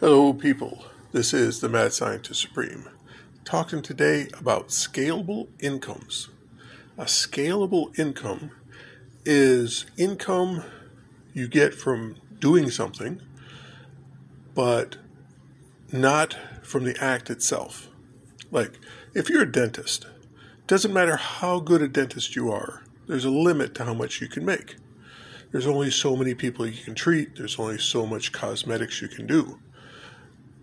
Hello, people. This is the Mad Scientist Supreme, talking today about scalable incomes. A scalable income is income you get from doing something, but not from the act itself. Like, if you're a dentist, doesn't matter how good a dentist you are, there's a limit to how much you can make. There's only so many people you can treat, there's only so much cosmetics you can do.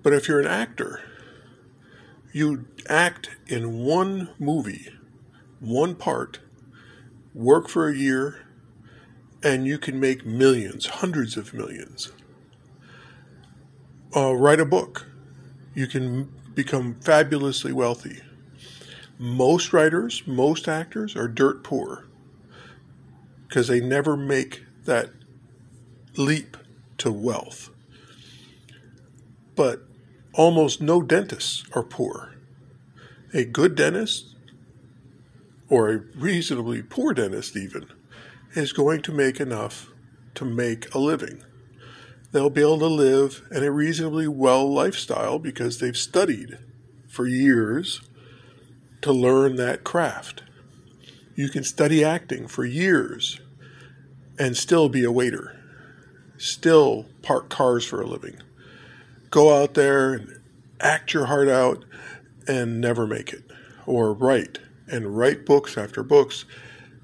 But if you're an actor, you act in one movie, one part, work for a year, and you can make millions, hundreds of millions. Uh, write a book. You can become fabulously wealthy. Most writers, most actors are dirt poor because they never make that leap to wealth. But almost no dentists are poor. A good dentist, or a reasonably poor dentist even, is going to make enough to make a living. They'll be able to live in a reasonably well lifestyle because they've studied for years to learn that craft. You can study acting for years and still be a waiter, still park cars for a living go out there and act your heart out and never make it, or write and write books after books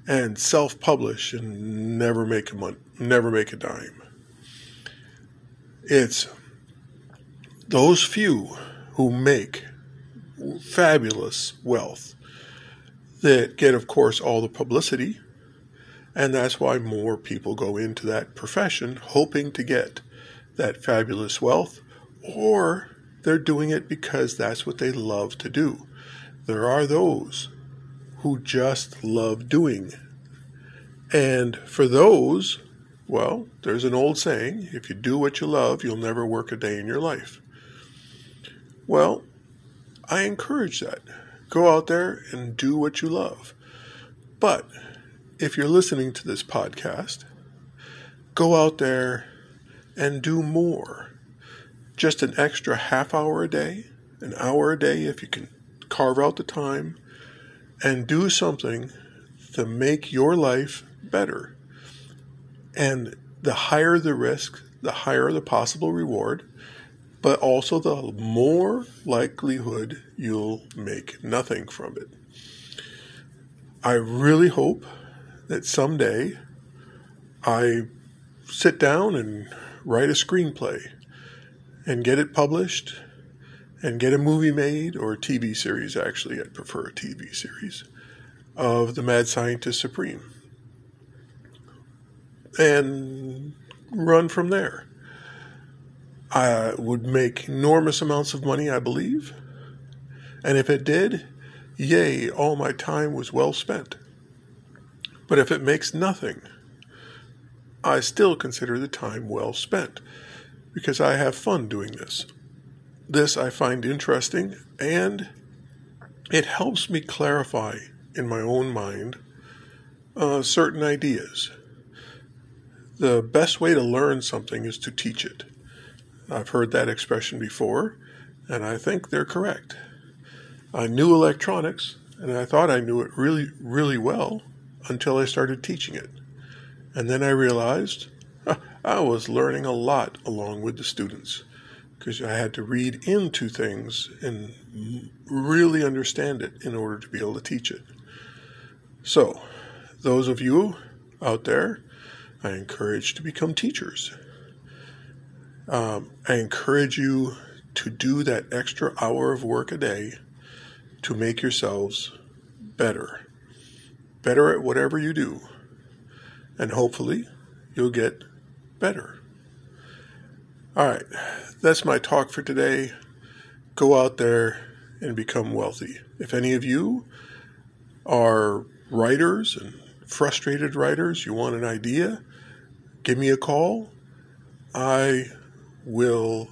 and self-publish and never make a month, never make a dime. It's those few who make fabulous wealth that get, of course, all the publicity. And that's why more people go into that profession hoping to get that fabulous wealth or they're doing it because that's what they love to do. There are those who just love doing. And for those, well, there's an old saying if you do what you love, you'll never work a day in your life. Well, I encourage that. Go out there and do what you love. But if you're listening to this podcast, go out there and do more just an extra half hour a day, an hour a day, if you can carve out the time, and do something to make your life better. And the higher the risk, the higher the possible reward, but also the more likelihood you'll make nothing from it. I really hope that someday I sit down and write a screenplay and get it published and get a movie made or a TV series, actually, I'd prefer a TV series of The Mad Scientist Supreme and run from there. I would make enormous amounts of money, I believe. And if it did, yay, all my time was well spent. But if it makes nothing, I still consider the time well spent because I have fun doing this. This I find interesting and it helps me clarify in my own mind uh, certain ideas. The best way to learn something is to teach it. I've heard that expression before, and I think they're correct. I knew electronics, and I thought I knew it really, really well until I started teaching it. And then I realized I was learning a lot along with the students because I had to read into things and really understand it in order to be able to teach it. So, those of you out there, I encourage to become teachers. Um, I encourage you to do that extra hour of work a day to make yourselves better. Better at whatever you do. And hopefully, you'll get better. All right, that's my talk for today. Go out there and become wealthy. If any of you are writers and frustrated writers, you want an idea, give me a call. I will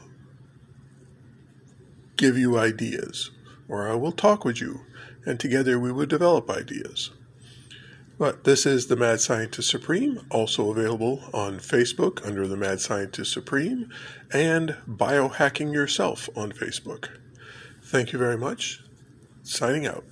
give you ideas, or I will talk with you, and together we will develop ideas. But this is the Mad Scientist Supreme, also available on Facebook under the Mad Scientist Supreme and Biohacking Yourself on Facebook. Thank you very much. Signing out.